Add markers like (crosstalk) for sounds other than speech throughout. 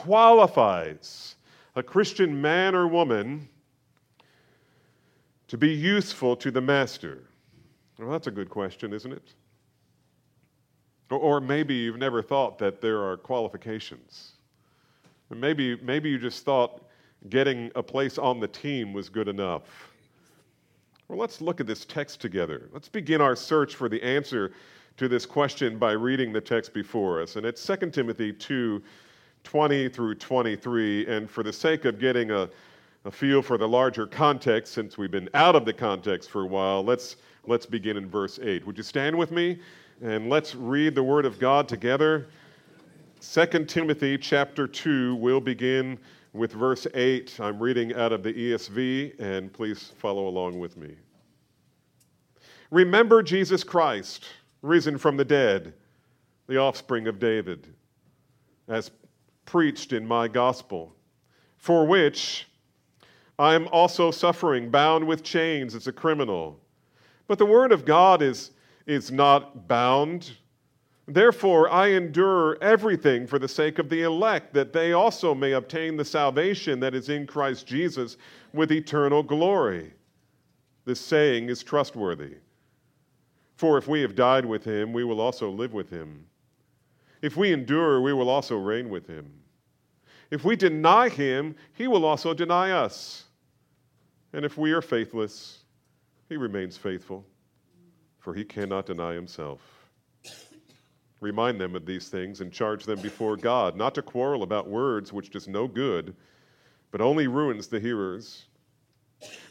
qualifies a Christian man or woman to be useful to the master? Well, that's a good question, isn't it? Or, maybe you've never thought that there are qualifications. Maybe, maybe you just thought getting a place on the team was good enough. Well, let's look at this text together. Let's begin our search for the answer to this question by reading the text before us. And it's 2 Timothy 2 20 through 23. And for the sake of getting a, a feel for the larger context, since we've been out of the context for a while, let's, let's begin in verse 8. Would you stand with me? And let's read the Word of God together. 2 Timothy chapter 2, we'll begin with verse 8. I'm reading out of the ESV, and please follow along with me. Remember Jesus Christ, risen from the dead, the offspring of David, as preached in my gospel, for which I am also suffering, bound with chains as a criminal. But the word of God is is not bound. Therefore, I endure everything for the sake of the elect, that they also may obtain the salvation that is in Christ Jesus with eternal glory. This saying is trustworthy. For if we have died with him, we will also live with him. If we endure, we will also reign with him. If we deny him, he will also deny us. And if we are faithless, he remains faithful for he cannot deny himself. Remind them of these things and charge them before God, not to quarrel about words which does no good, but only ruins the hearers.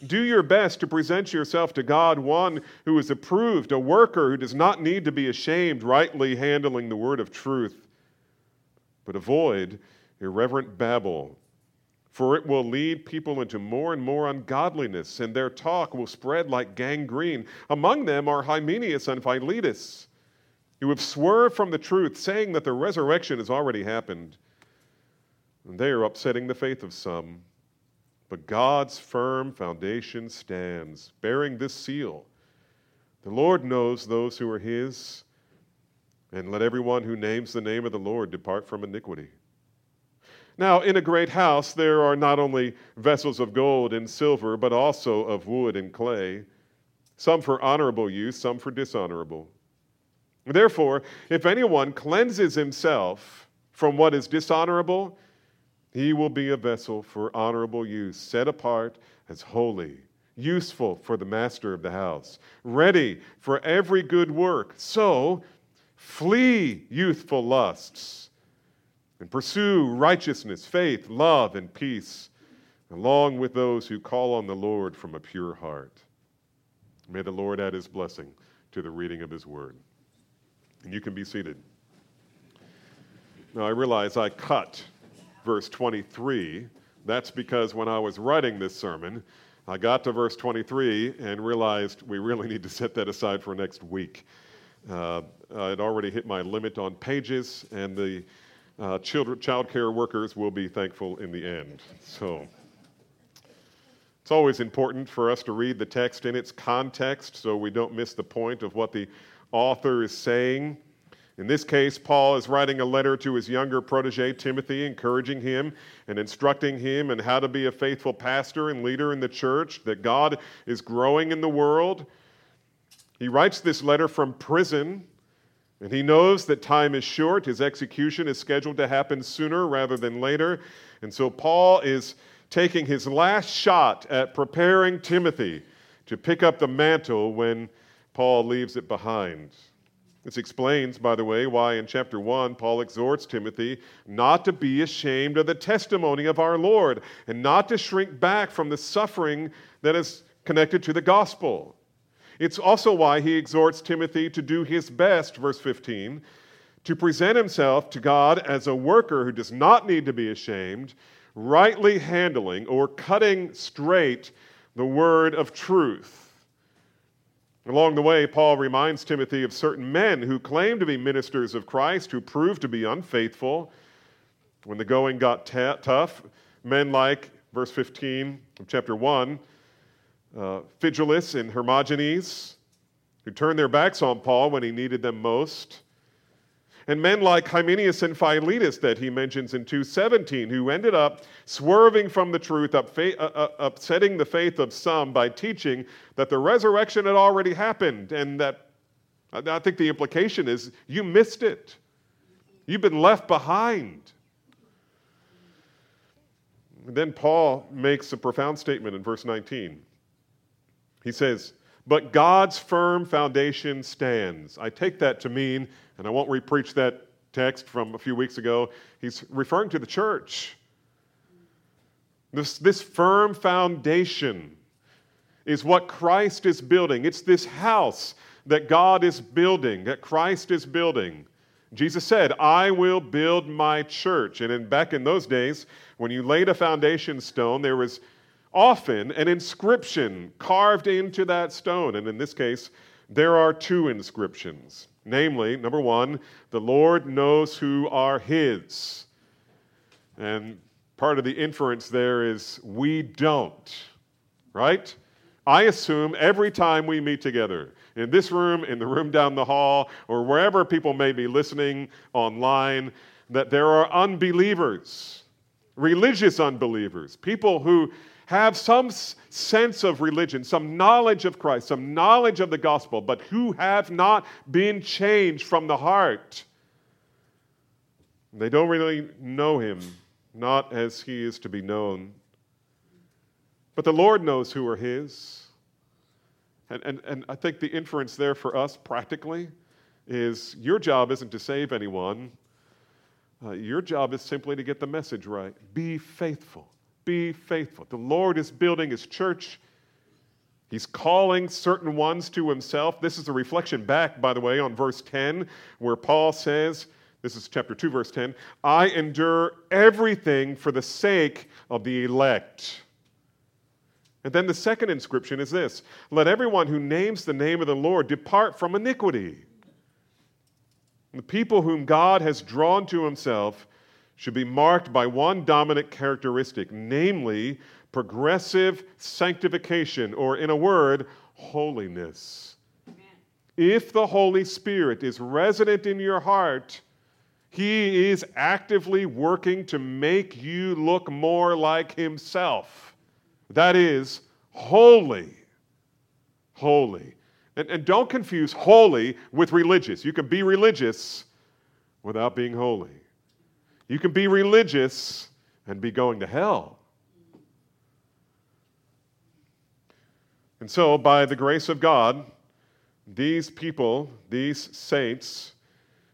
Do your best to present yourself to God one who is approved, a worker who does not need to be ashamed, rightly handling the word of truth. But avoid irreverent babble for it will lead people into more and more ungodliness, and their talk will spread like gangrene. Among them are Hymenaeus and Philetus, who have swerved from the truth, saying that the resurrection has already happened. And they are upsetting the faith of some. But God's firm foundation stands, bearing this seal The Lord knows those who are his, and let everyone who names the name of the Lord depart from iniquity. Now, in a great house, there are not only vessels of gold and silver, but also of wood and clay, some for honorable use, some for dishonorable. Therefore, if anyone cleanses himself from what is dishonorable, he will be a vessel for honorable use, set apart as holy, useful for the master of the house, ready for every good work. So, flee youthful lusts and pursue righteousness, faith, love, and peace, along with those who call on the Lord from a pure heart. May the Lord add his blessing to the reading of his word. And you can be seated. Now, I realize I cut verse 23. That's because when I was writing this sermon, I got to verse 23 and realized we really need to set that aside for next week. Uh, I'd already hit my limit on pages, and the uh, child, child care workers will be thankful in the end. So it's always important for us to read the text in its context so we don't miss the point of what the author is saying. In this case, Paul is writing a letter to his younger protege, Timothy, encouraging him and instructing him in how to be a faithful pastor and leader in the church, that God is growing in the world. He writes this letter from prison and he knows that time is short. His execution is scheduled to happen sooner rather than later. And so Paul is taking his last shot at preparing Timothy to pick up the mantle when Paul leaves it behind. This explains, by the way, why in chapter 1 Paul exhorts Timothy not to be ashamed of the testimony of our Lord and not to shrink back from the suffering that is connected to the gospel. It's also why he exhorts Timothy to do his best, verse 15, to present himself to God as a worker who does not need to be ashamed, rightly handling or cutting straight the word of truth. Along the way, Paul reminds Timothy of certain men who claimed to be ministers of Christ who proved to be unfaithful when the going got t- tough. Men like, verse 15 of chapter 1, uh, Phygelus and Hermogenes, who turned their backs on Paul when he needed them most. And men like Hymenaeus and Philetus that he mentions in 217, who ended up swerving from the truth, uh, uh, upsetting the faith of some by teaching that the resurrection had already happened. And that I think the implication is you missed it, you've been left behind. Then Paul makes a profound statement in verse 19. He says, But God's firm foundation stands. I take that to mean, and I won't repreach that text from a few weeks ago, he's referring to the church. This, this firm foundation is what Christ is building. It's this house that God is building, that Christ is building. Jesus said, I will build my church. And in, back in those days, when you laid a foundation stone, there was often an inscription carved into that stone. And in this case, there are two inscriptions. Namely, number one, the Lord knows who are his. And part of the inference there is we don't, right? I assume every time we meet together, in this room, in the room down the hall, or wherever people may be listening online, that there are unbelievers, religious unbelievers, people who have some sense of religion, some knowledge of Christ, some knowledge of the gospel, but who have not been changed from the heart. They don't really know him, not as he is to be known. But the Lord knows who are his. And, and, and I think the inference there for us practically is your job isn't to save anyone. Uh, your job is simply to get the message right. Be faithful. Be faithful. The Lord is building his church. He's calling certain ones to himself. This is a reflection back, by the way, on verse 10, where Paul says, this is chapter 2, verse 10, I endure everything for the sake of the elect and then the second inscription is this Let everyone who names the name of the Lord depart from iniquity. The people whom God has drawn to himself should be marked by one dominant characteristic, namely progressive sanctification, or in a word, holiness. Amen. If the Holy Spirit is resident in your heart, he is actively working to make you look more like himself. That is holy. Holy. And, and don't confuse holy with religious. You can be religious without being holy. You can be religious and be going to hell. And so, by the grace of God, these people, these saints,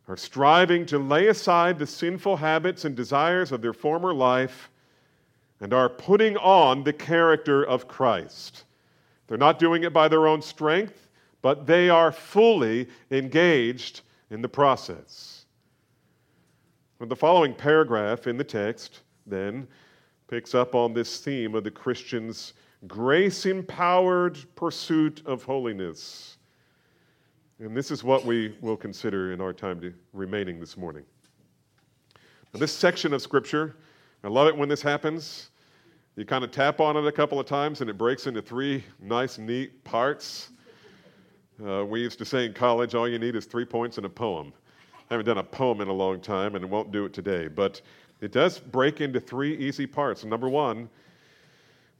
are striving to lay aside the sinful habits and desires of their former life and are putting on the character of Christ. They're not doing it by their own strength, but they are fully engaged in the process. The following paragraph in the text then picks up on this theme of the Christian's grace empowered pursuit of holiness. And this is what we will consider in our time to remaining this morning. Now, this section of Scripture I love it when this happens. You kind of tap on it a couple of times and it breaks into three nice, neat parts. Uh, we used to say in college, all you need is three points and a poem. I haven't done a poem in a long time and won't do it today, but it does break into three easy parts. Number one,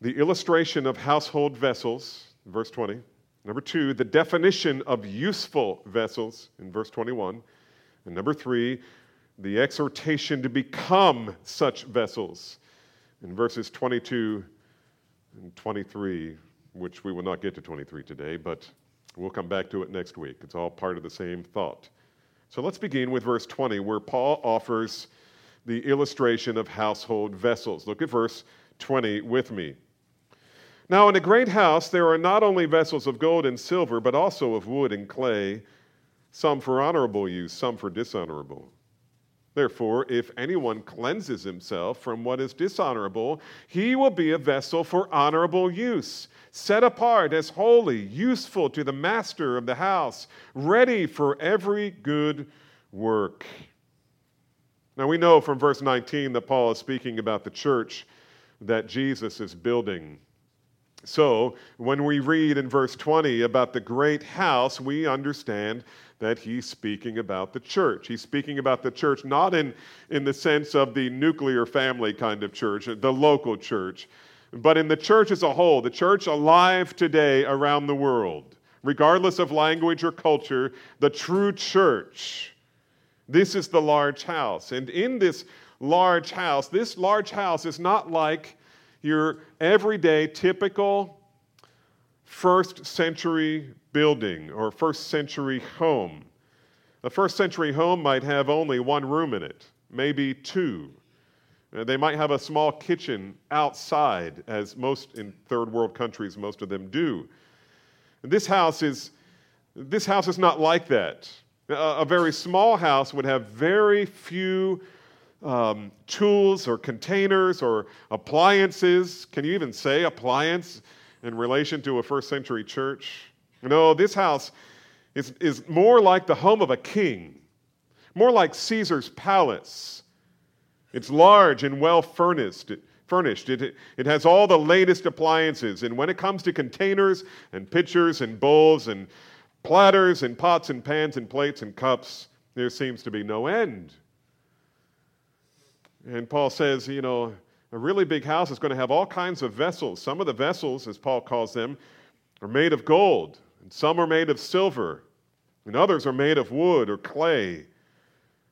the illustration of household vessels, verse 20. Number two, the definition of useful vessels, in verse 21. And number three, the exhortation to become such vessels in verses 22 and 23, which we will not get to 23 today, but we'll come back to it next week. It's all part of the same thought. So let's begin with verse 20, where Paul offers the illustration of household vessels. Look at verse 20 with me. Now, in a great house, there are not only vessels of gold and silver, but also of wood and clay, some for honorable use, some for dishonorable. Therefore, if anyone cleanses himself from what is dishonorable, he will be a vessel for honorable use, set apart as holy, useful to the master of the house, ready for every good work. Now, we know from verse 19 that Paul is speaking about the church that Jesus is building. So, when we read in verse 20 about the great house, we understand that he's speaking about the church. He's speaking about the church not in, in the sense of the nuclear family kind of church, the local church, but in the church as a whole, the church alive today around the world, regardless of language or culture, the true church. This is the large house. And in this large house, this large house is not like your everyday, typical first century building or first century home. A first century home might have only one room in it, maybe two. Uh, they might have a small kitchen outside, as most in third world countries, most of them do. This house is, this house is not like that. A, a very small house would have very few um, tools or containers or appliances. Can you even say appliance in relation to a first century church? No, this house is, is more like the home of a king, more like Caesar's palace. It's large and well furnished. Furnished. It, it has all the latest appliances. And when it comes to containers and pitchers and bowls and platters and pots and pans and plates and cups, there seems to be no end. And Paul says, you know, a really big house is going to have all kinds of vessels. Some of the vessels, as Paul calls them, are made of gold, and some are made of silver, and others are made of wood or clay.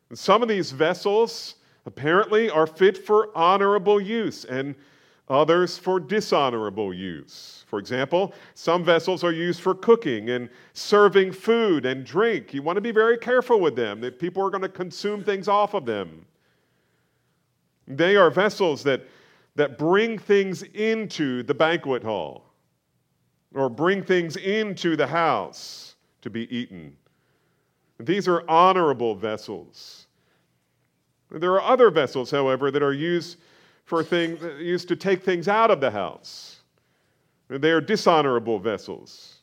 And some of these vessels apparently are fit for honorable use, and others for dishonorable use. For example, some vessels are used for cooking and serving food and drink. You want to be very careful with them, that people are going to consume things off of them. They are vessels that, that bring things into the banquet hall or bring things into the house to be eaten. These are honorable vessels. There are other vessels, however, that are used for things used to take things out of the house. They are dishonorable vessels.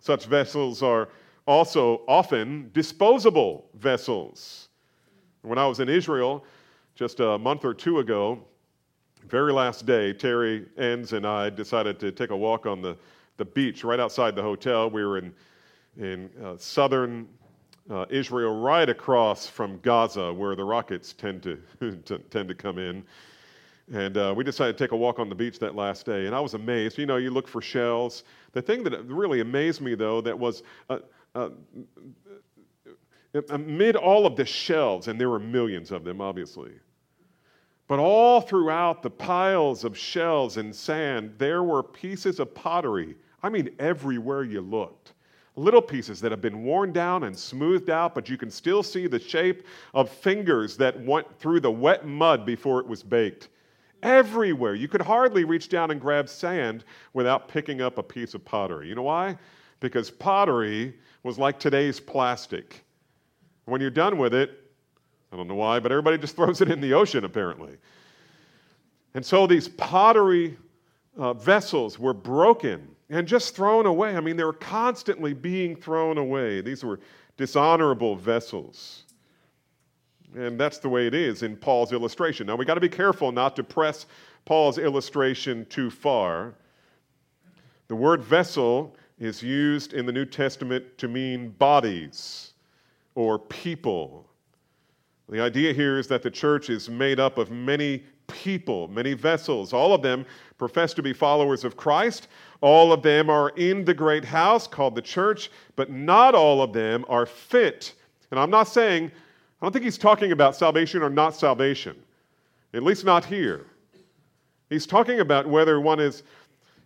Such vessels are also often disposable vessels. When I was in Israel, just a month or two ago, very last day, Terry Enns and I decided to take a walk on the, the beach right outside the hotel. We were in, in uh, southern uh, Israel, right across from Gaza, where the rockets tend to, (laughs) to tend to come in. And uh, we decided to take a walk on the beach that last day. And I was amazed. You know, you look for shells. The thing that really amazed me, though, that was uh, uh, amid all of the shells, and there were millions of them, obviously, but all throughout the piles of shells and sand, there were pieces of pottery. I mean, everywhere you looked. Little pieces that have been worn down and smoothed out, but you can still see the shape of fingers that went through the wet mud before it was baked. Everywhere. You could hardly reach down and grab sand without picking up a piece of pottery. You know why? Because pottery was like today's plastic. When you're done with it, I don't know why, but everybody just (laughs) throws it in the ocean, apparently. And so these pottery uh, vessels were broken and just thrown away. I mean, they were constantly being thrown away. These were dishonorable vessels. And that's the way it is in Paul's illustration. Now, we got to be careful not to press Paul's illustration too far. The word vessel is used in the New Testament to mean bodies or people the idea here is that the church is made up of many people, many vessels. All of them profess to be followers of Christ. All of them are in the great house called the church, but not all of them are fit. And I'm not saying, I don't think he's talking about salvation or not salvation, at least not here. He's talking about whether one is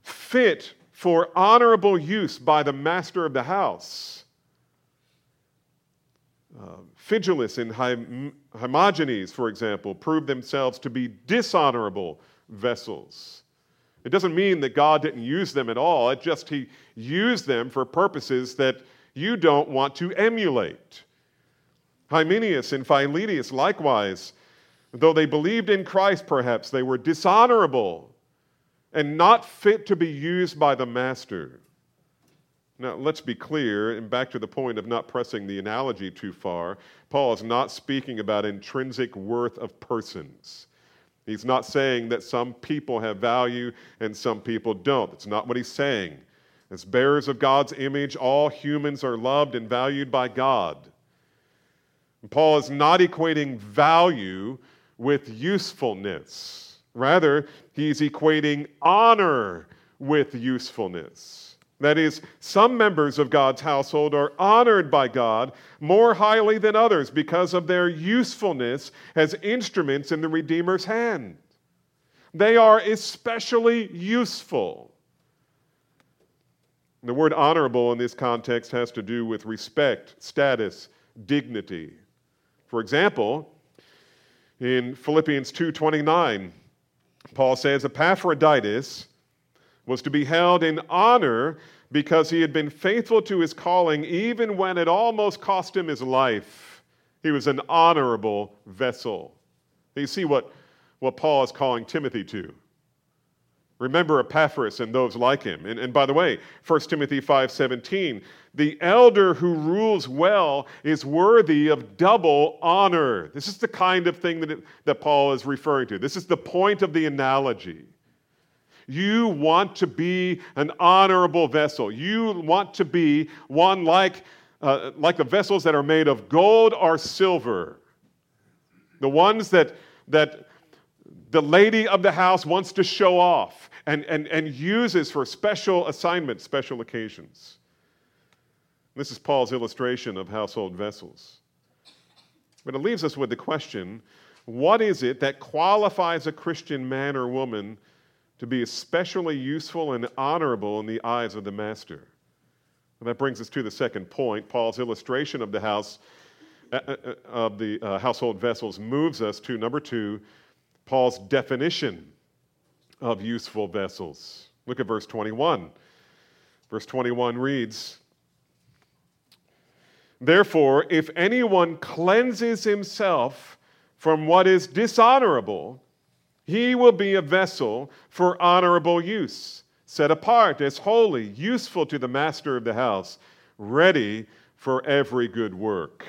fit for honorable use by the master of the house. Uh, and Hermogenes, for example, proved themselves to be dishonorable vessels. It doesn't mean that God didn't use them at all, it just He used them for purposes that you don't want to emulate. Hymenaeus and Philetus, likewise, though they believed in Christ, perhaps, they were dishonorable and not fit to be used by the master. Now, let's be clear, and back to the point of not pressing the analogy too far, Paul is not speaking about intrinsic worth of persons. He's not saying that some people have value and some people don't. That's not what he's saying. As bearers of God's image, all humans are loved and valued by God. And Paul is not equating value with usefulness. Rather, he's equating honor with usefulness. That is, some members of God's household are honored by God more highly than others because of their usefulness as instruments in the Redeemer's hand. They are especially useful. The word honorable in this context has to do with respect, status, dignity. For example, in Philippians 2:29, Paul says Epaphroditus was to be held in honor because he had been faithful to his calling even when it almost cost him his life. He was an honorable vessel. You see what, what Paul is calling Timothy to. Remember Epaphras and those like him. And, and by the way, 1 Timothy 5:17, the elder who rules well is worthy of double honor. This is the kind of thing that, it, that Paul is referring to. This is the point of the analogy. You want to be an honorable vessel. You want to be one like, uh, like the vessels that are made of gold or silver. The ones that, that the lady of the house wants to show off and, and, and uses for special assignments, special occasions. This is Paul's illustration of household vessels. But it leaves us with the question what is it that qualifies a Christian man or woman to be especially useful and honorable in the eyes of the master? That brings us to the second point. Paul's illustration of the house uh, uh, uh of the uh, household vessels moves us to number two, Paul's definition of useful vessels. Look at verse 21. Verse 21 reads Therefore, if anyone cleanses himself from what is dishonorable, he will be a vessel for honorable use, set apart as holy, useful to the master of the house, ready for every good work.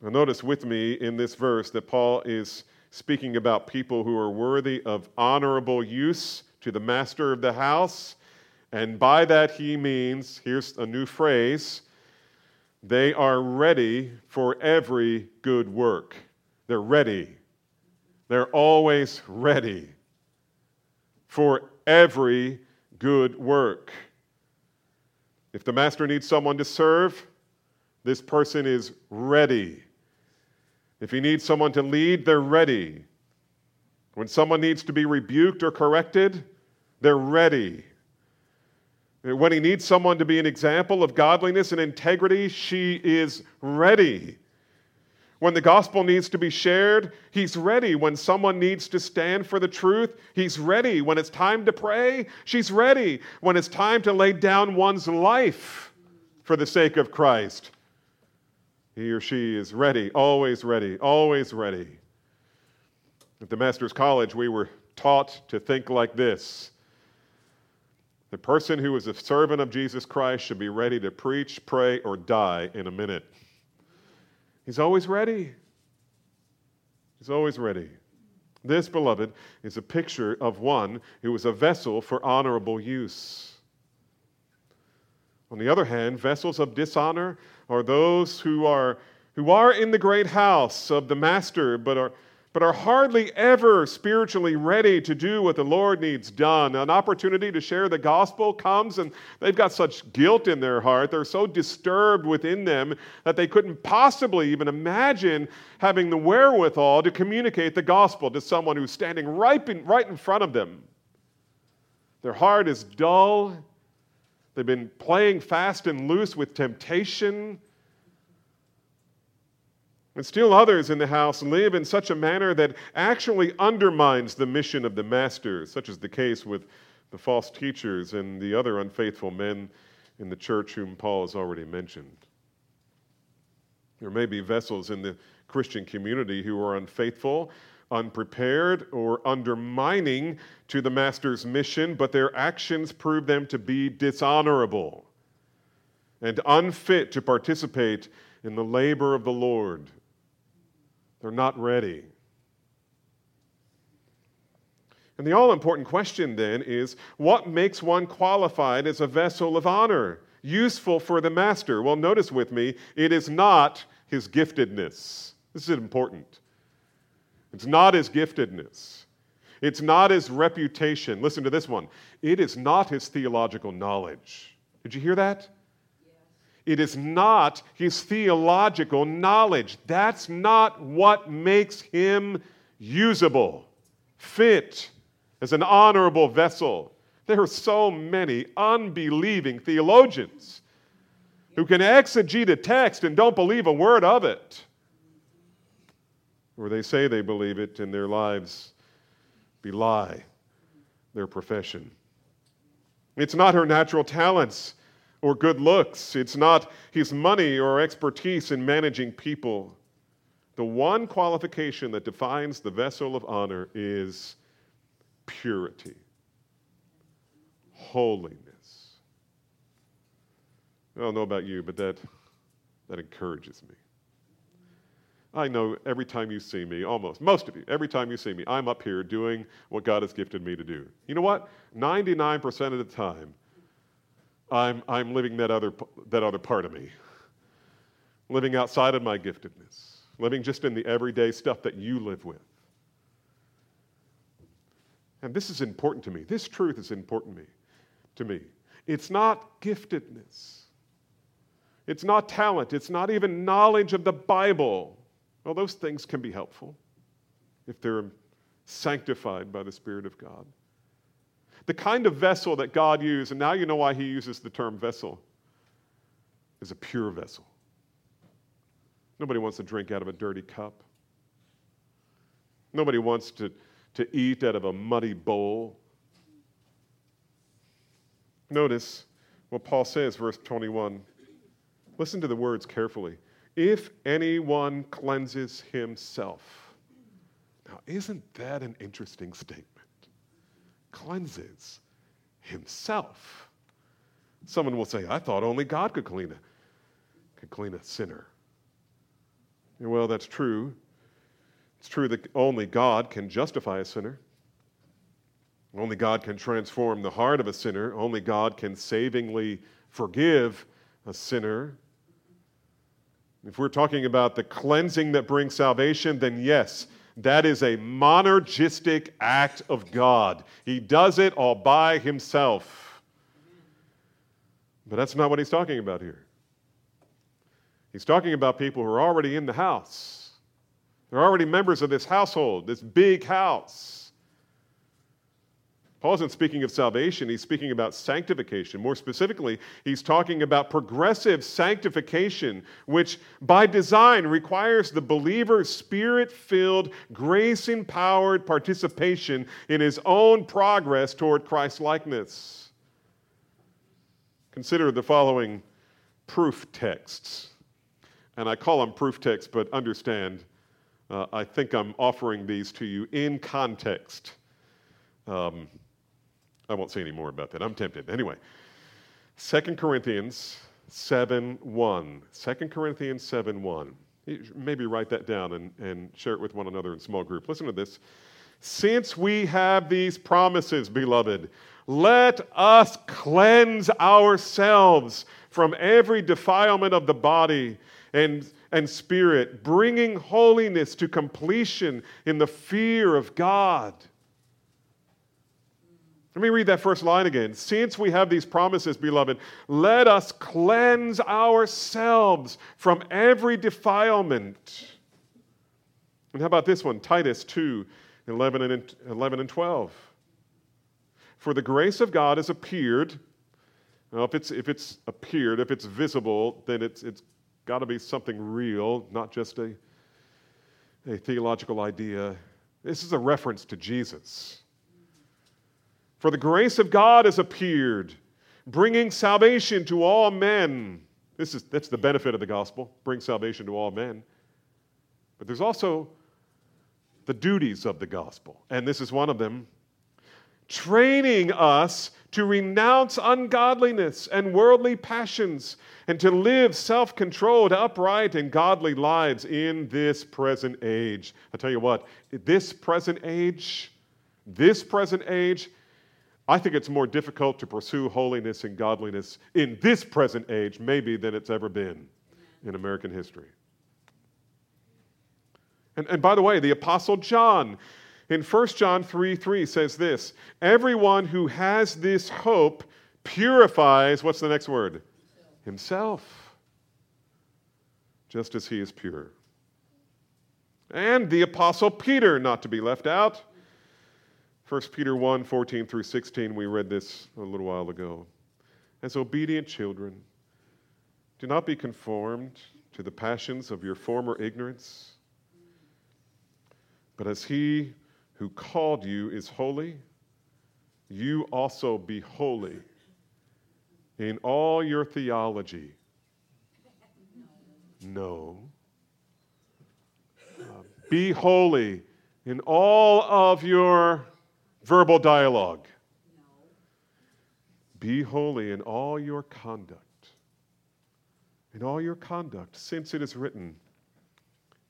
Now, notice with me in this verse that Paul is speaking about people who are worthy of honorable use to the master of the house. And by that, he means here's a new phrase they are ready for every good work. They're ready. They're always ready for every good work. If the master needs someone to serve, this person is ready. If he needs someone to lead, they're ready. When someone needs to be rebuked or corrected, they're ready. When he needs someone to be an example of godliness and integrity, she is ready. When the gospel needs to be shared, he's ready. When someone needs to stand for the truth, he's ready. When it's time to pray, she's ready. When it's time to lay down one's life for the sake of Christ, he or she is ready, always ready, always ready. At the Master's College, we were taught to think like this the person who is a servant of Jesus Christ should be ready to preach, pray, or die in a minute. He's always ready. He's always ready. This, beloved, is a picture of one who is a vessel for honorable use. On the other hand, vessels of dishonor are those who are, who are in the great house of the Master, but are, but are hardly ever spiritually ready to do what the Lord needs done. An opportunity to share the gospel comes, and they've got such guilt in their heart. They're so disturbed within them that they couldn't possibly even imagine having the wherewithal to communicate the gospel to someone who's standing right in, right in front of them. Their heart is dull They've been playing fast and loose with temptation. And still others in the house live in such a manner that actually undermines the mission of the master, such as the case with the false teachers and the other unfaithful men in the church whom Paul has already mentioned. There may be vessels in the Christian community who are unfaithful unprepared or undermining to the master's mission, but their actions prove them to be dishonorable and unfit to participate in the labor of the Lord. They're not ready. And the all important question then is what makes one qualified as a vessel of honor, useful for the master? Well, notice with me, it is not his giftedness. This is important. It's not his giftedness. It's not his reputation. Listen to this one. It is not his theological knowledge. Did you hear that? It is not his theological knowledge. That's not what makes him usable, fit, as an honorable vessel. There are so many unbelieving theologians who can exegete a text and don't believe a word of it. Or they say they believe it, and their lives belie their profession. It's not her natural talents or good looks, it's not his money or expertise in managing people. The one qualification that defines the vessel of honor is purity, holiness. I don't know about you, but that, that encourages me. I know every time you see me, almost, most of you, every time you see me, I'm up here doing what God has gifted me to do. You know what? 99% of the time, I'm, I'm living that other, that other part of me, living outside of my giftedness, living just in the everyday stuff that you live with. And this is important to me. This truth is important to me. To me. It's not giftedness. It's not talent. It's not even knowledge of the Bible. Well, those things can be helpful if they're sanctified by the Spirit of God. The kind of vessel that God used, and now you know why He uses the term vessel, is a pure vessel. Nobody wants to drink out of a dirty cup. Nobody wants to, to eat out of a muddy bowl. Notice what Paul says, verse 21. Listen to the words carefully if anyone cleanses himself. Now, isn't that an interesting statement? Cleanses himself. Someone will say, I thought only God could clean a, could clean a sinner. Well, that's true. It's true that only God can justify a sinner. Only God can transform the heart of a sinner. Only God can savingly forgive a sinner. If we're talking about the cleansing that brings salvation, then yes, that is a monergistic act of God. He does it all by himself. But that's not what he's talking about here. He's talking about people who are already in the house. They're already members of this household, this big house. Paul isn't speaking of salvation, he's speaking about sanctification. More specifically, he's talking about progressive sanctification, which by design requires the believer's spirit filled, grace empowered participation in his own progress toward Christ likeness. Consider the following proof texts. And I call them proof texts, but understand, uh, I think I'm offering these to you in context. Um, I won't say any more about that. I'm tempted. Anyway, 2 Corinthians 7 1. 2 Corinthians 7 1. Maybe write that down and, and share it with one another in small group. Listen to this. Since we have these promises, beloved, let us cleanse ourselves from every defilement of the body and, and spirit, bringing holiness to completion in the fear of God. Let me read that first line again. Since we have these promises, beloved, let us cleanse ourselves from every defilement. And how about this one? Titus 2 11 and, 11 and 12. For the grace of God has appeared. Now, if it's, if it's appeared, if it's visible, then it's, it's got to be something real, not just a, a theological idea. This is a reference to Jesus. For the grace of God has appeared, bringing salvation to all men. This is, that's the benefit of the gospel, bring salvation to all men. But there's also the duties of the gospel, and this is one of them training us to renounce ungodliness and worldly passions and to live self controlled, upright, and godly lives in this present age. I tell you what, this present age This present age, I think it's more difficult to pursue holiness and godliness in this present age, maybe, than it's ever been in American history. And, and by the way, the Apostle John in 1 John 3 3 says this Everyone who has this hope purifies, what's the next word? Himself, just as he is pure. And the Apostle Peter, not to be left out. 1 Peter 1 14 through 16, we read this a little while ago. As obedient children, do not be conformed to the passions of your former ignorance, but as he who called you is holy, you also be holy in all your theology. No. Uh, be holy in all of your verbal dialogue. Be holy in all your conduct. In all your conduct, since it is written,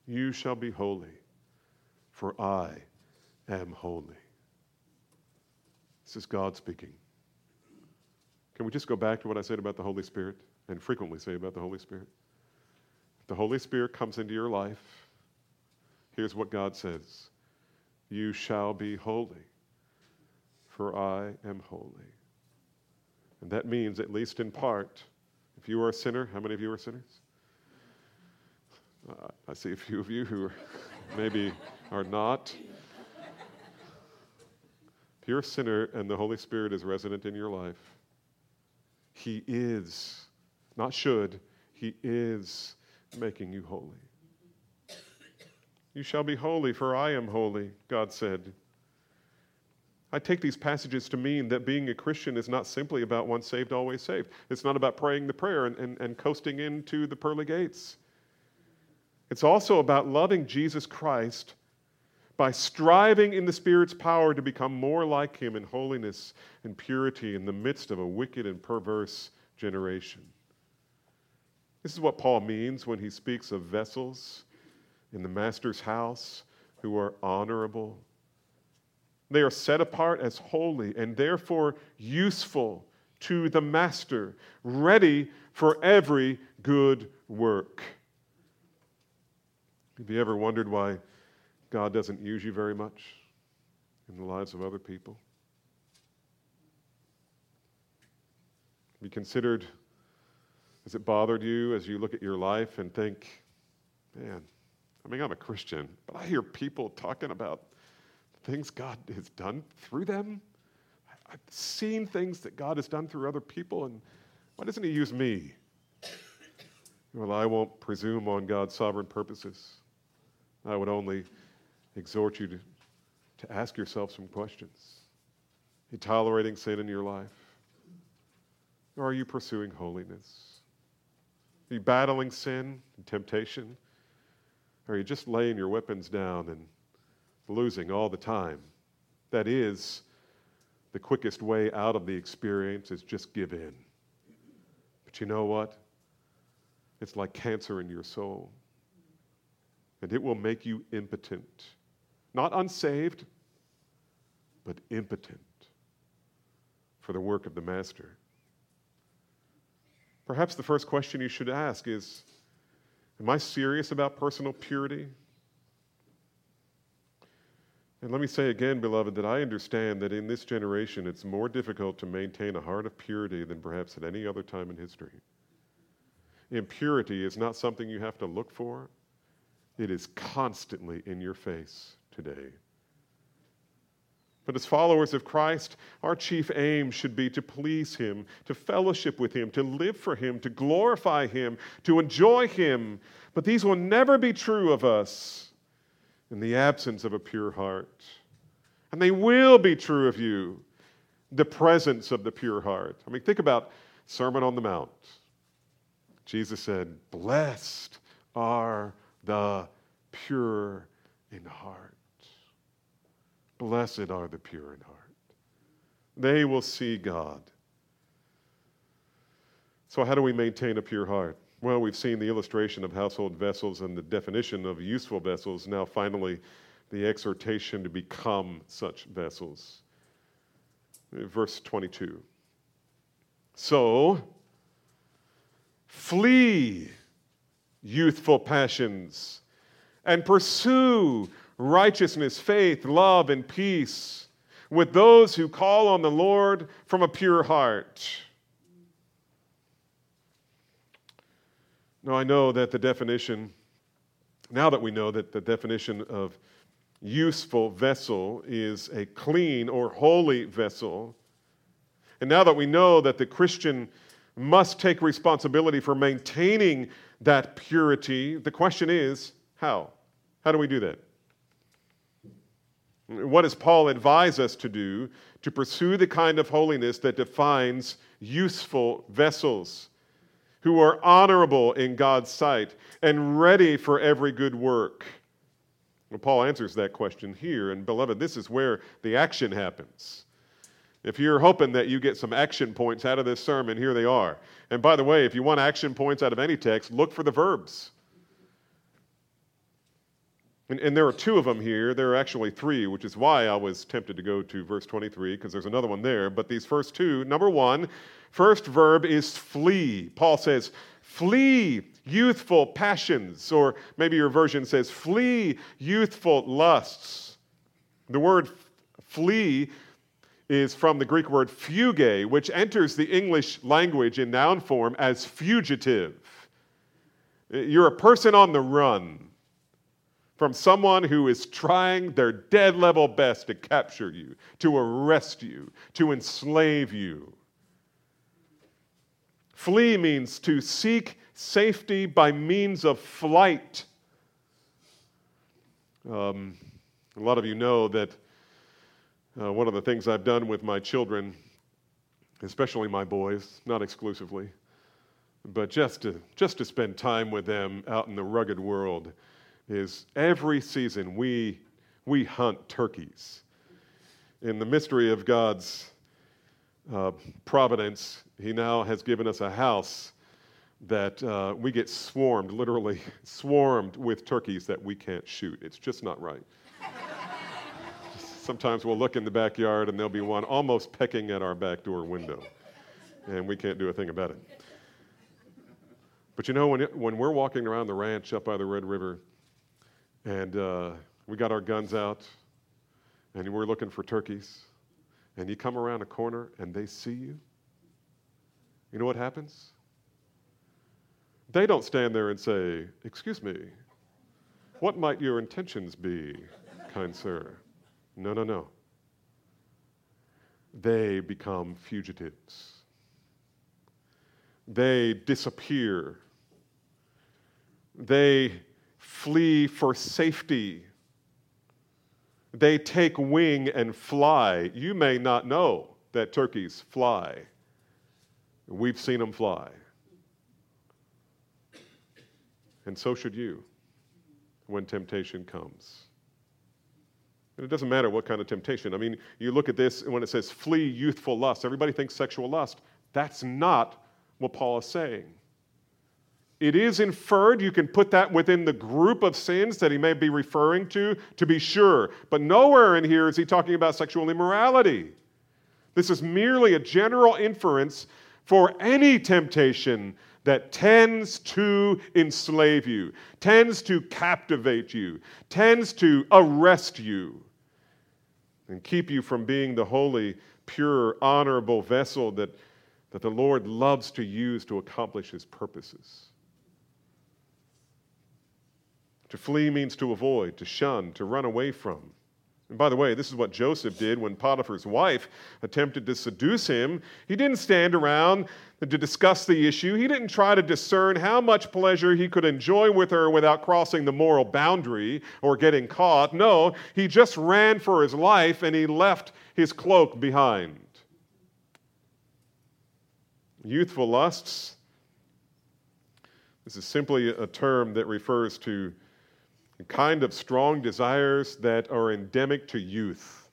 You shall be holy, for I am holy. This is God speaking. Can we just go back to what I said about the Holy Spirit and frequently say about the Holy Spirit? If the Holy Spirit comes into your life, here's what God says You shall be holy, for I am holy. And that means, at least in part, if you are a sinner, how many of you are sinners? Uh, I see a few of you who (laughs) maybe are not. If you're a sinner and the Holy Spirit is resident in your life, He is, not should, He is making you holy. You shall be holy, for I am holy, God said. I take these passages to mean that being a Christian is not simply about once saved, always saved. It's not about praying the prayer and, and, and coasting into the pearly gates. It's also about loving Jesus Christ by striving in the Spirit's power to become more like Him in holiness and purity in the midst of a wicked and perverse generation. This is what Paul means when he speaks of vessels in the Master's house who are honorable. They are set apart as holy and therefore useful to the Master, ready for every good work. Have you ever wondered why God doesn't use you very much in the lives of other people? Have you considered, has it bothered you as you look at your life and think, man, I mean, I'm a Christian, but I hear people talking about things God has done through them. I've seen things that God has done through other people, and why doesn't He use me? Well, I won't presume on God's sovereign purposes. I would only exhort you to, to ask yourself some questions. Are you tolerating sin in your life? Or are you pursuing holiness? Are you battling sin and temptation? Or are you just laying your weapons down and losing all the time? That is, the quickest way out of the experience is just give in. But you know what? It's like cancer in your soul. And it will make you impotent not unsaved, but impotent for the work of the Master. Perhaps the first question you should ask is Am I serious about personal purity? And let me say again, beloved, that I understand that in this generation it's more difficult to maintain a heart of purity than perhaps at any other time in history. Impurity is not something you have to look for, it is constantly in your face today. But as followers of Christ, our chief aim should be to please Him, to fellowship with Him, to live for Him, to glorify Him, to enjoy Him. But these will never be true of us in the absence of a pure heart. And they will be true of you, the presence of the pure heart. I mean, think about Sermon on the Mount. Jesus said, Blessed are the pure in heart. Blessed are the pure in heart. They will see God. So, how do we maintain a pure heart? Well, we've seen the illustration of household vessels and the definition of useful vessels. Now, finally, the exhortation to become such vessels. Verse 22. So, flee youthful passions and pursue righteousness, faith, love, and peace with those who call on the Lord from a pure heart. Now, I know that the definition, now that we know that the definition of useful vessel is a clean or holy vessel, and now that we know that the Christian must take responsibility for maintaining that purity, the question is how? How do we do that? What does Paul advise us to do to pursue the kind of holiness that defines useful vessels who are honorable in God's sight and ready for every good work? Well, Paul answers that question here. And, beloved, this is where the action happens. If you're hoping that you get some action points out of this sermon, here they are. And by the way, if you want action points out of any text, look for the verbs. And, and, there are two of them here. There are actually three, which is why I was tempted to go to verse 23, because there's another one there. But these first two, number one, first verb is flee. Paul says, flee youthful passions, or maybe your version says, flee youthful lusts. The word flee is from the Greek word fuge, which enters the English language in noun form as fugitive. You're a person on the run from someone who is trying their dead level best to capture you, to arrest you, to enslave you. Flee means to seek safety by means of flight. Um, a lot of you know that uh, one of the things I've done with my children, especially my boys, not exclusively, but just to, just to spend time with them out in the rugged world is every season we, we hunt turkeys. In the mystery of God's uh, providence, He now has given us a house that uh, we get swarmed, literally (laughs) swarmed with turkeys that we can't shoot. It's just not right. Sometimes we'll look in the backyard and there'll be one almost pecking at our back door window, and we can't do a thing about it. But you know, when, when we're walking around the ranch up by the Red River, and uh, we got our guns out, and we're looking for turkeys. And you come around a corner and they see you. You know what happens? They don't stand there and say, Excuse me, what might your intentions be, kind sir? No, no, no. They become fugitives. They disappear. They flee for safety. They take wing and fly. You may not know that turkeys fly. We've seen them fly. And so should you when temptation comes. And it doesn't matter what kind of temptation. I mean, you look at this when it says flee youthful lust. Everybody thinks sexual lust. That's not what Paul is saying. It is inferred, you can put that within the group of sins that he may be referring to, to be sure. But nowhere in here is he talking about sexual immorality. This is merely a general inference for any temptation that tends to enslave you, tends to captivate you, tends to arrest you, and keep you from being the holy, pure, honorable vessel that, that the Lord loves to use to accomplish his purposes. To flee means to avoid, to shun, to run away from. And by the way, this is what Joseph did when Potiphar's wife attempted to seduce him. He didn't stand around to discuss the issue. He didn't try to discern how much pleasure he could enjoy with her without crossing the moral boundary or getting caught. No, he just ran for his life and he left his cloak behind. Youthful lusts. This is simply a term that refers to kind of strong desires that are endemic to youth.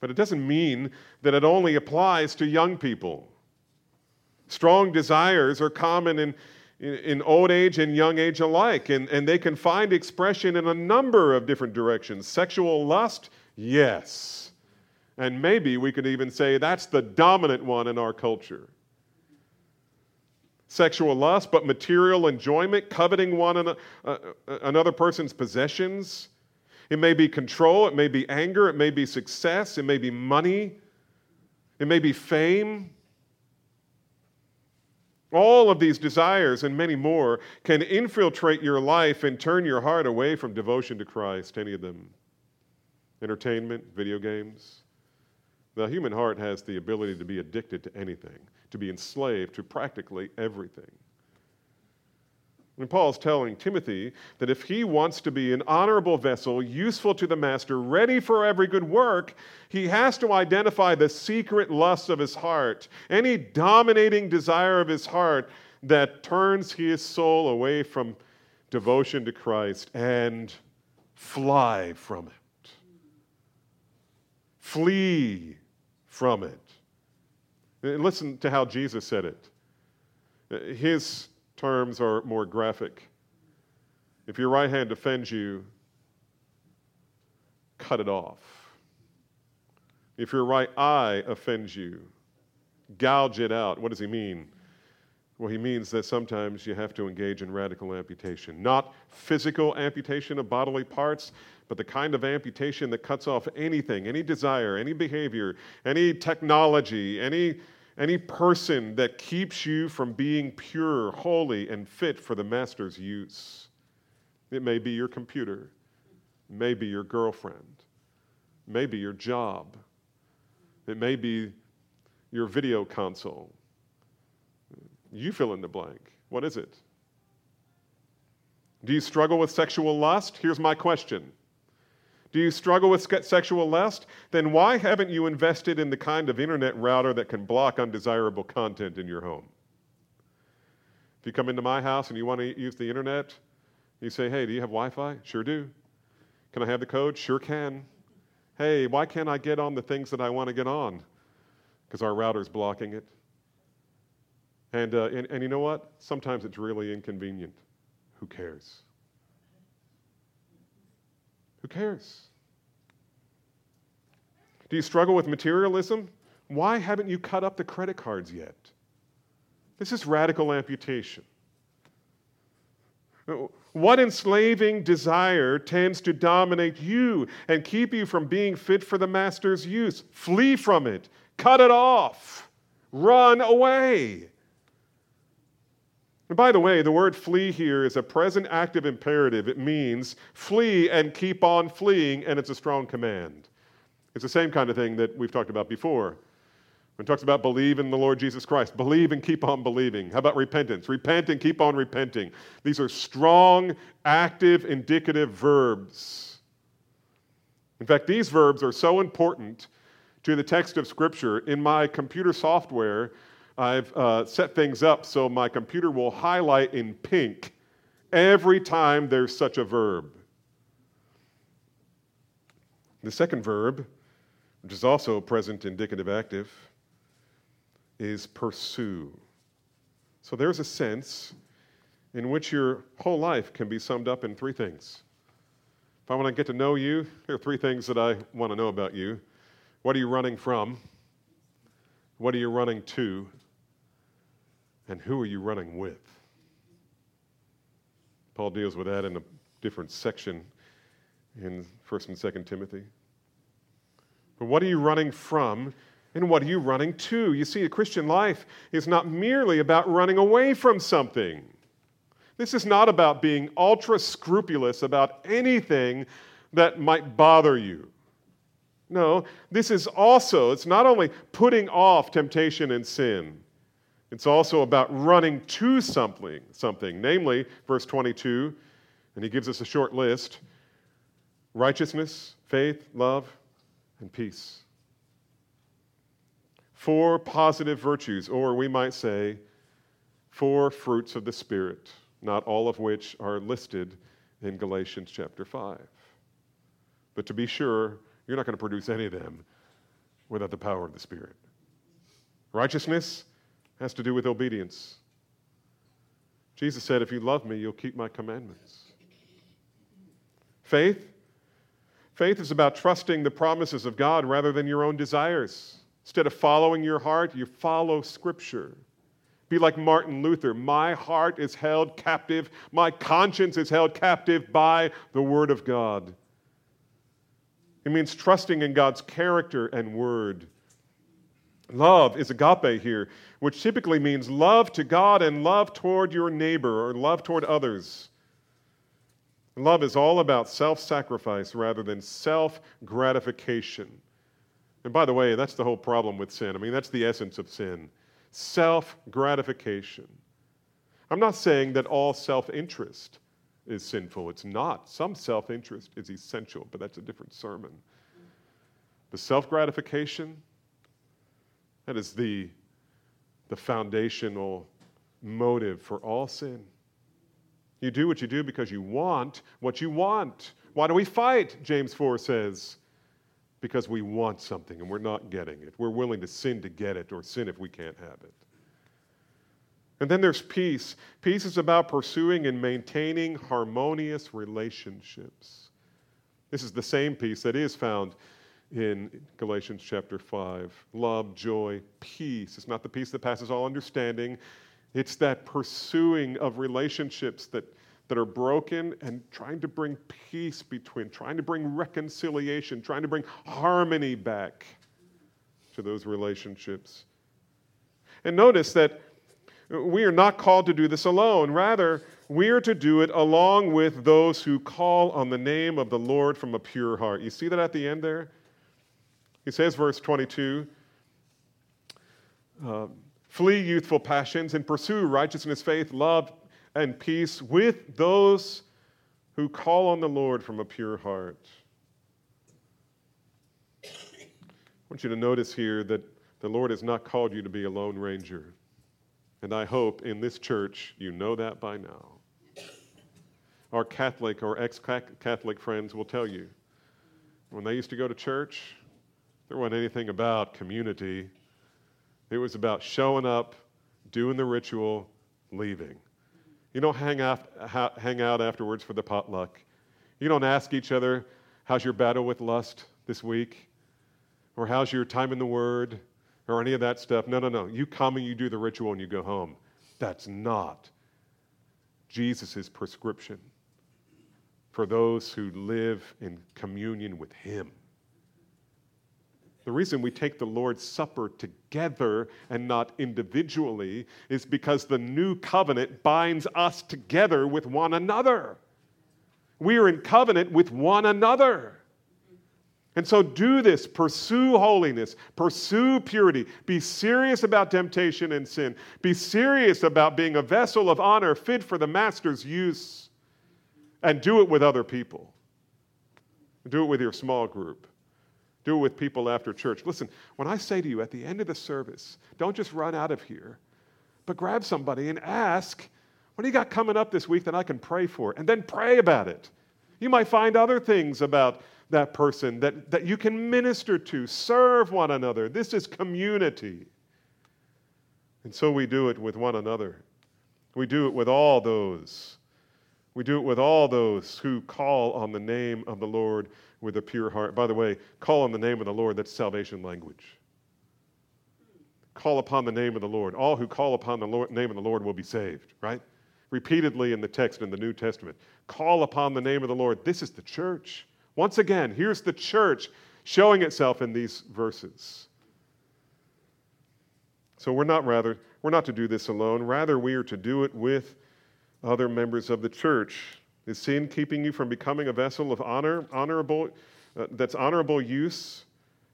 But it doesn't mean that it only applies to young people. Strong desires are common in, in, in old age and young age alike, and, and they can find expression in a number of different directions. Sexual lust, yes. And maybe we could even say that's the dominant one in our culture. Sexual lust, but material enjoyment, coveting one an, uh, another person's possessions. It may be control, it may be anger, it may be success, it may be money, it may be fame. All of these desires and many more can infiltrate your life and turn your heart away from devotion to Christ, any of them. Entertainment, video games. The human heart has the ability to be addicted to anything, to be enslaved to practically everything. And Paul's telling Timothy that if he wants to be an honorable vessel, useful to the master, ready for every good work, he has to identify the secret lusts of his heart, any dominating desire of his heart that turns his soul away from devotion to Christ and fly from it. Flee from it. And listen to how Jesus said it. Uh, his terms are more graphic. If your right hand offends you, cut it off. If your right eye offends you, gouge it out. What does he mean? Well, he means that sometimes you have to engage in radical amputation. Not physical amputation of bodily parts, but the kind of amputation that cuts off anything, any desire, any behavior, any technology, any any person that keeps you from being pure, holy, and fit for the master's use. It may be your computer, may be your girlfriend, may be your job, it may be your video console. You fill in the blank. What is it? Do you struggle with sexual lust? Here's my question do you struggle with sexual lust? Then why haven't you invested in the kind of internet router that can block undesirable content in your home? If you come into my house and you want to use the internet, you say, Hey, do you have Wi Fi? Sure do. Can I have the code? Sure can. Hey, why can't I get on the things that I want to get on? Because our router's blocking it. And, uh, and, and you know what? Sometimes it's really inconvenient. Who cares? Who cares? Do you struggle with materialism? Why haven't you cut up the credit cards yet? This is radical amputation. What enslaving desire tends to dominate you and keep you from being fit for the master's use? Flee from it, cut it off, run away. And by the way, the word flee here is a present active imperative. It means flee and keep on fleeing, and it's a strong command. It's the same kind of thing that we've talked about before. When it talks about believe in the Lord Jesus Christ, believe and keep on believing. How about repentance? Repent and keep on repenting. These are strong, active, indicative verbs. In fact, these verbs are so important to the text of Scripture. In my computer software, I've uh, set things up so my computer will highlight in pink every time there's such a verb. The second verb, which is also present indicative active, is pursue. So there's a sense in which your whole life can be summed up in three things. If I want to get to know you, there are three things that I want to know about you. What are you running from? What are you running to? And who are you running with? Paul deals with that in a different section in 1st and 2nd Timothy. But what are you running from and what are you running to? You see, a Christian life is not merely about running away from something. This is not about being ultra scrupulous about anything that might bother you. No, this is also, it's not only putting off temptation and sin, it's also about running to something, something, namely, verse 22, and he gives us a short list righteousness, faith, love, and peace. Four positive virtues, or we might say, four fruits of the Spirit, not all of which are listed in Galatians chapter 5. But to be sure, you're not going to produce any of them without the power of the Spirit. Righteousness, has to do with obedience. Jesus said, If you love me, you'll keep my commandments. Faith? Faith is about trusting the promises of God rather than your own desires. Instead of following your heart, you follow Scripture. Be like Martin Luther. My heart is held captive, my conscience is held captive by the Word of God. It means trusting in God's character and Word. Love is agape here, which typically means love to God and love toward your neighbor or love toward others. Love is all about self sacrifice rather than self gratification. And by the way, that's the whole problem with sin. I mean, that's the essence of sin self gratification. I'm not saying that all self interest is sinful. It's not. Some self interest is essential, but that's a different sermon. The self gratification, that is the, the foundational motive for all sin. You do what you do because you want what you want. Why do we fight? James 4 says. Because we want something and we're not getting it. We're willing to sin to get it or sin if we can't have it. And then there's peace. Peace is about pursuing and maintaining harmonious relationships. This is the same peace that is found in Galatians chapter 5. Love, joy, peace. It's not the peace that passes all understanding, it's that pursuing of relationships that, that are broken and trying to bring peace between, trying to bring reconciliation, trying to bring harmony back to those relationships. And notice that we are not called to do this alone. Rather, we are to do it along with those who call on the name of the Lord from a pure heart. You see that at the end there? He says, verse 22 um, Flee youthful passions and pursue righteousness, faith, love, and peace with those who call on the Lord from a pure heart. I want you to notice here that the Lord has not called you to be a lone ranger. And I hope in this church you know that by now. Our Catholic or ex Catholic friends will tell you when they used to go to church, there wasn't anything about community. It was about showing up, doing the ritual, leaving. You don't hang out, hang out afterwards for the potluck. You don't ask each other, How's your battle with lust this week? Or how's your time in the Word? or any of that stuff. No, no, no. You come and you do the ritual and you go home. That's not Jesus' prescription for those who live in communion with Him. The reason we take the Lord's Supper together and not individually is because the new covenant binds us together with one another. We are in covenant with one another. And so do this. Pursue holiness. Pursue purity. Be serious about temptation and sin. Be serious about being a vessel of honor fit for the master's use. And do it with other people. Do it with your small group. Do it with people after church. Listen, when I say to you at the end of the service, don't just run out of here, but grab somebody and ask, What do you got coming up this week that I can pray for? And then pray about it. You might find other things about that person that, that you can minister to, serve one another. This is community. And so we do it with one another. We do it with all those. We do it with all those who call on the name of the Lord with a pure heart. By the way, call on the name of the Lord, that's salvation language. Call upon the name of the Lord. All who call upon the Lord, name of the Lord will be saved, right? Repeatedly in the text in the New Testament. Call upon the name of the Lord. This is the church. Once again, here's the church showing itself in these verses. So we're not rather we're not to do this alone, rather we are to do it with other members of the church. Is sin keeping you from becoming a vessel of honor, honorable uh, that's honorable use,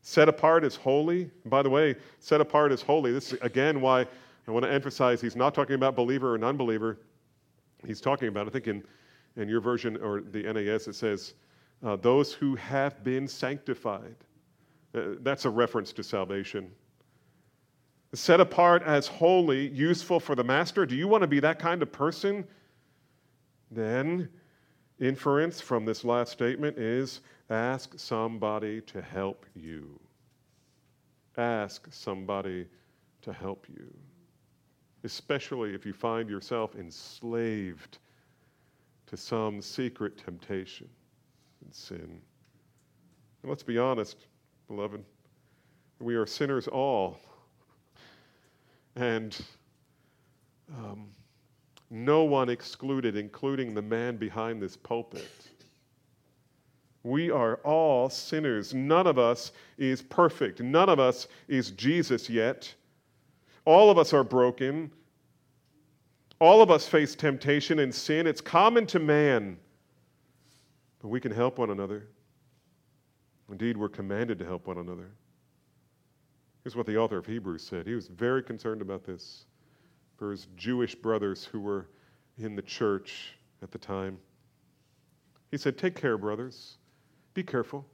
set apart as holy? By the way, set apart as holy. This is again why I want to emphasize he's not talking about believer or non-believer. He's talking about, I think in, in your version or the NAS, it says uh, those who have been sanctified. Uh, that's a reference to salvation. Set apart as holy, useful for the master. Do you want to be that kind of person? Then, inference from this last statement is ask somebody to help you. Ask somebody to help you. especially if you find yourself enslaved to some secret temptation and sin. And let's be honest, beloved, we are sinners all. And um, no one excluded, including the man behind this pulpit. We are all sinners. None of us is perfect. None of us is Jesus yet. All of us are broken. All of us face temptation and sin. It's common to man. But we can help one another. Indeed, we're commanded to help one another. Here's what the author of Hebrews said. He was very concerned about this for his Jewish brothers who were in the church at the time. He said, Take care, brothers. Be careful,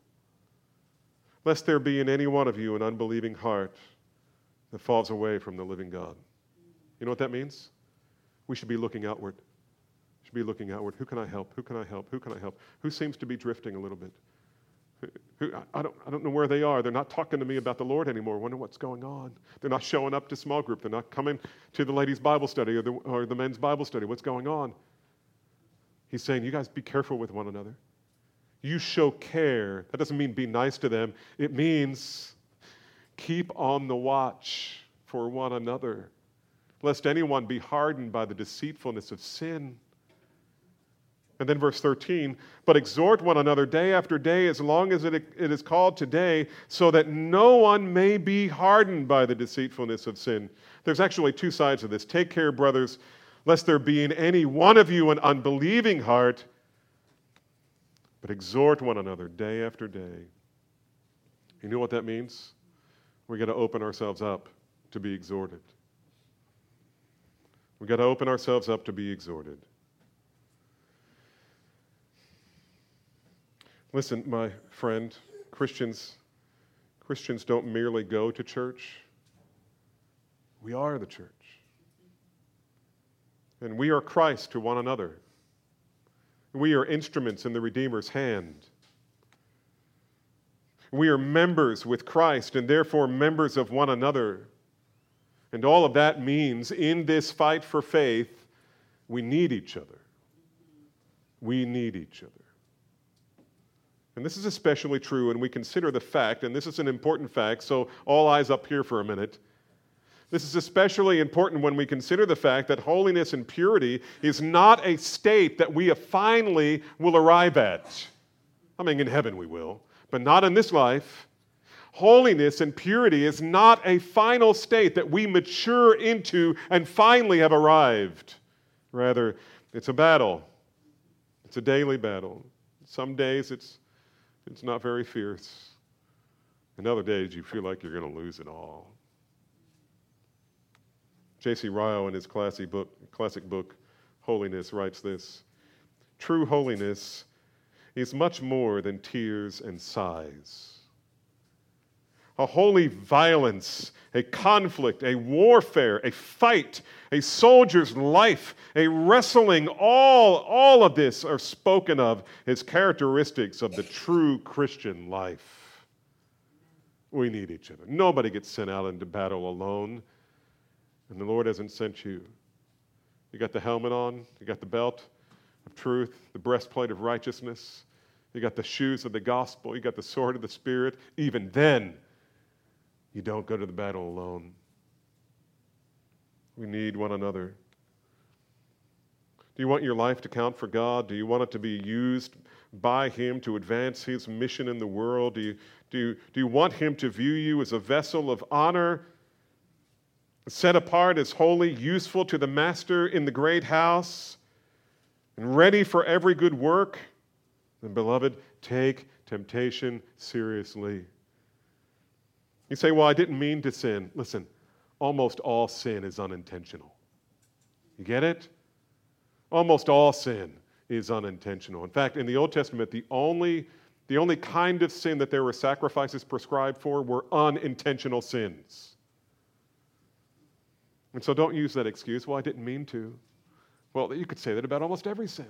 lest there be in any one of you an unbelieving heart that falls away from the living God. You know what that means? We should be looking outward. We Should be looking outward. Who can I help? Who can I help? Who can I help? Who seems to be drifting a little bit? Who, I, don't, I don't know where they are. They're not talking to me about the Lord anymore. I wonder what's going on. They're not showing up to small group. They're not coming to the ladies' Bible study or the, or the men's Bible study. What's going on? He's saying, You guys be careful with one another. You show care. That doesn't mean be nice to them, it means keep on the watch for one another, lest anyone be hardened by the deceitfulness of sin. And then verse 13, but exhort one another day after day as long as it, it is called today, so that no one may be hardened by the deceitfulness of sin. There's actually two sides of this. Take care, brothers, lest there be in any one of you an unbelieving heart, but exhort one another day after day. You know what that means? We got to open ourselves up to be exhorted. We've got to open ourselves up to be exhorted. Listen, my friend, Christians, Christians don't merely go to church. We are the church. And we are Christ to one another. We are instruments in the Redeemer's hand. We are members with Christ and therefore members of one another. And all of that means in this fight for faith, we need each other. We need each other. And this is especially true when we consider the fact, and this is an important fact, so all eyes up here for a minute. This is especially important when we consider the fact that holiness and purity is not a state that we finally will arrive at. I mean, in heaven we will, but not in this life. Holiness and purity is not a final state that we mature into and finally have arrived. Rather, it's a battle, it's a daily battle. Some days it's it's not very fierce. And other days you feel like you're going to lose it all. J.C. Ryle, in his classic book, classic book, Holiness, writes this True holiness is much more than tears and sighs a holy violence, a conflict, a warfare, a fight, a soldier's life, a wrestling, all, all of this are spoken of as characteristics of the true Christian life. We need each other. Nobody gets sent out into battle alone, and the Lord hasn't sent you. You got the helmet on, you got the belt of truth, the breastplate of righteousness, you got the shoes of the gospel, you got the sword of the Spirit. Even then, you don't go to the battle alone. We need one another. Do you want your life to count for God? Do you want it to be used by Him to advance His mission in the world? Do you, do you, do you want Him to view you as a vessel of honor, set apart as holy, useful to the Master in the great house, and ready for every good work? Then, beloved, take temptation seriously. You say, Well, I didn't mean to sin. Listen, almost all sin is unintentional. You get it? Almost all sin is unintentional. In fact, in the Old Testament, the only, the only kind of sin that there were sacrifices prescribed for were unintentional sins. And so don't use that excuse, well, I didn't mean to. Well, you could say that about almost every sin.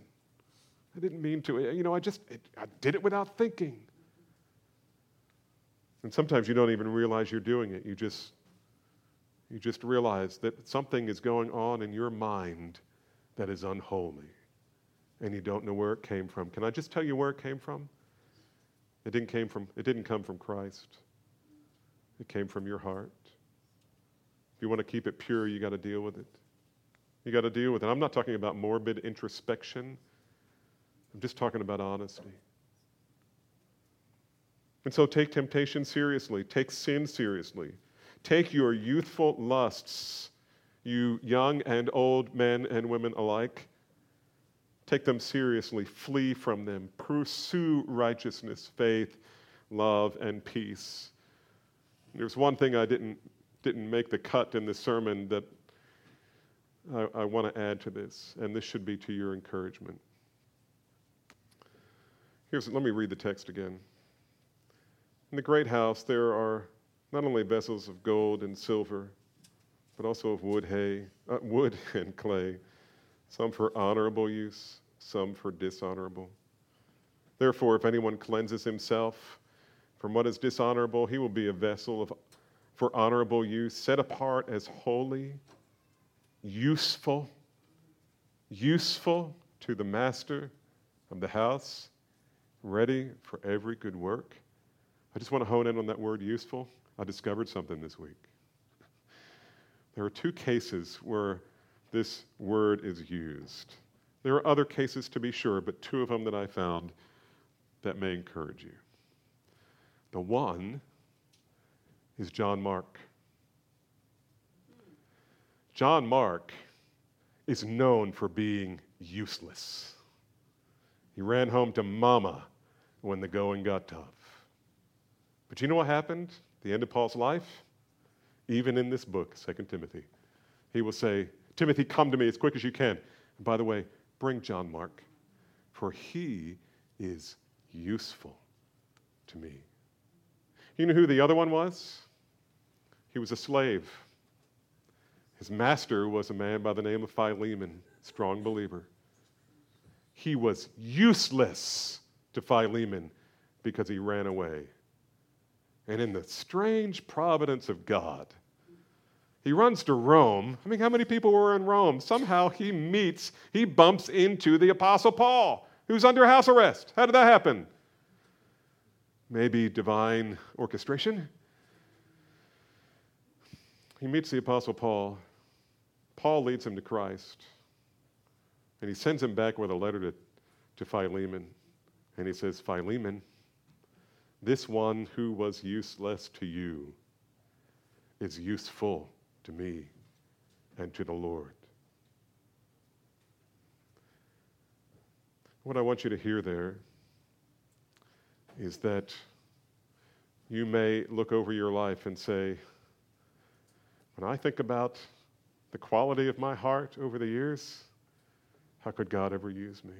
I didn't mean to. You know, I just it, I did it without thinking. And sometimes you don't even realize you're doing it. You just You just realize that something is going on in your mind that is unholy, and you don't know where it came from. Can I just tell you where it came from? It didn't, came from, it didn't come from Christ. It came from your heart. If you want to keep it pure, you got to deal with it. You got to deal with it. I'm not talking about morbid introspection. I'm just talking about honesty. And so take temptation seriously, take sin seriously. Take your youthful lusts, you young and old men and women alike. Take them seriously, flee from them, pursue righteousness, faith, love, and peace. There's one thing I didn't, didn't make the cut in the sermon that I, I want to add to this, and this should be to your encouragement. Here's, let me read the text again. In the great house, there are not only vessels of gold and silver, but also of wood, hay, uh, wood (laughs) and clay, some for honorable use, some for dishonorable. Therefore, if anyone cleanses himself from what is dishonorable, he will be a vessel of, for honorable use, set apart as holy, useful, useful to the master of the house, ready for every good work. I just want to hone in on that word useful. I discovered something this week. (laughs) There are two cases where this word is used. There are other cases to be sure, but two of them that I found that may encourage you. The one is John Mark. John Mark is known for being useless. He ran home to mama when the going got tough. But you know what happened the end of Paul's life? Even in this book, 2 Timothy, he will say, Timothy, come to me as quick as you can. And by the way, bring John Mark, for he is useful to me. You know who the other one was? He was a slave. His master was a man by the name of Philemon, strong believer. He was useless to Philemon because he ran away. And in the strange providence of God, he runs to Rome. I mean, how many people were in Rome? Somehow he meets, he bumps into the Apostle Paul, who's under house arrest. How did that happen? Maybe divine orchestration? He meets the Apostle Paul. Paul leads him to Christ. And he sends him back with a letter to, to Philemon. And he says, Philemon, this one who was useless to you is useful to me and to the Lord. What I want you to hear there is that you may look over your life and say, when I think about the quality of my heart over the years, how could God ever use me?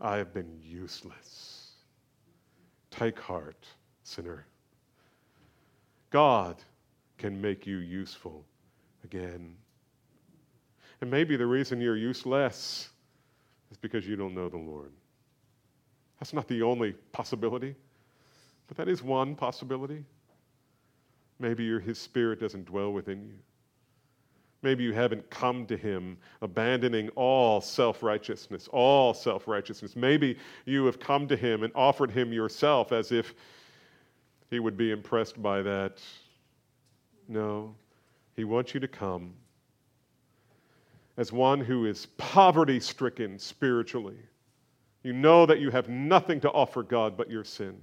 I have been useless. Take heart, sinner. God can make you useful again. And maybe the reason you're useless is because you don't know the Lord. That's not the only possibility, but that is one possibility. Maybe your, his spirit doesn't dwell within you. Maybe you haven't come to him abandoning all self righteousness, all self righteousness. Maybe you have come to him and offered him yourself as if he would be impressed by that. No, he wants you to come as one who is poverty stricken spiritually. You know that you have nothing to offer God but your sin,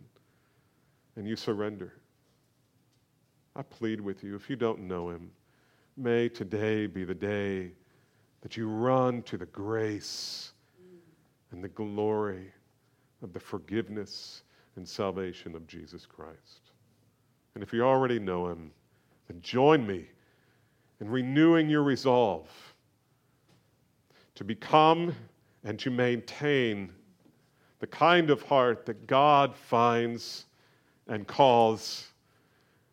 and you surrender. I plead with you, if you don't know him, may today be the day that you run to the grace and the glory of the forgiveness and salvation of Jesus Christ. And if you already know him, then join me in renewing your resolve to become and to maintain the kind of heart that God finds and calls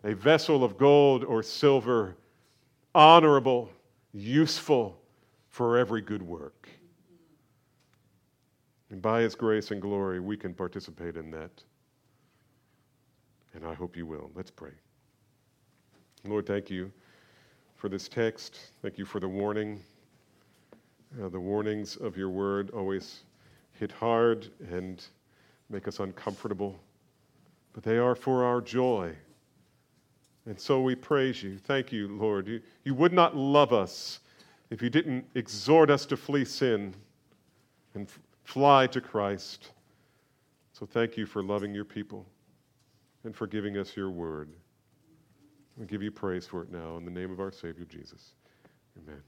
a vessel of gold or silver, honorable, useful for every good work. And by His grace and glory, we can participate in that. And I hope you will. Let's pray. Lord, thank you for this text. Thank you for the warning. Uh, the warnings of your word always hit hard and make us uncomfortable, but they are for our joy. And so we praise you. Thank you, Lord. You, you would not love us if you didn't exhort us to flee sin and f- fly to Christ. So thank you for loving your people and for giving us your word. We give you praise for it now in the name of our Savior Jesus. Amen.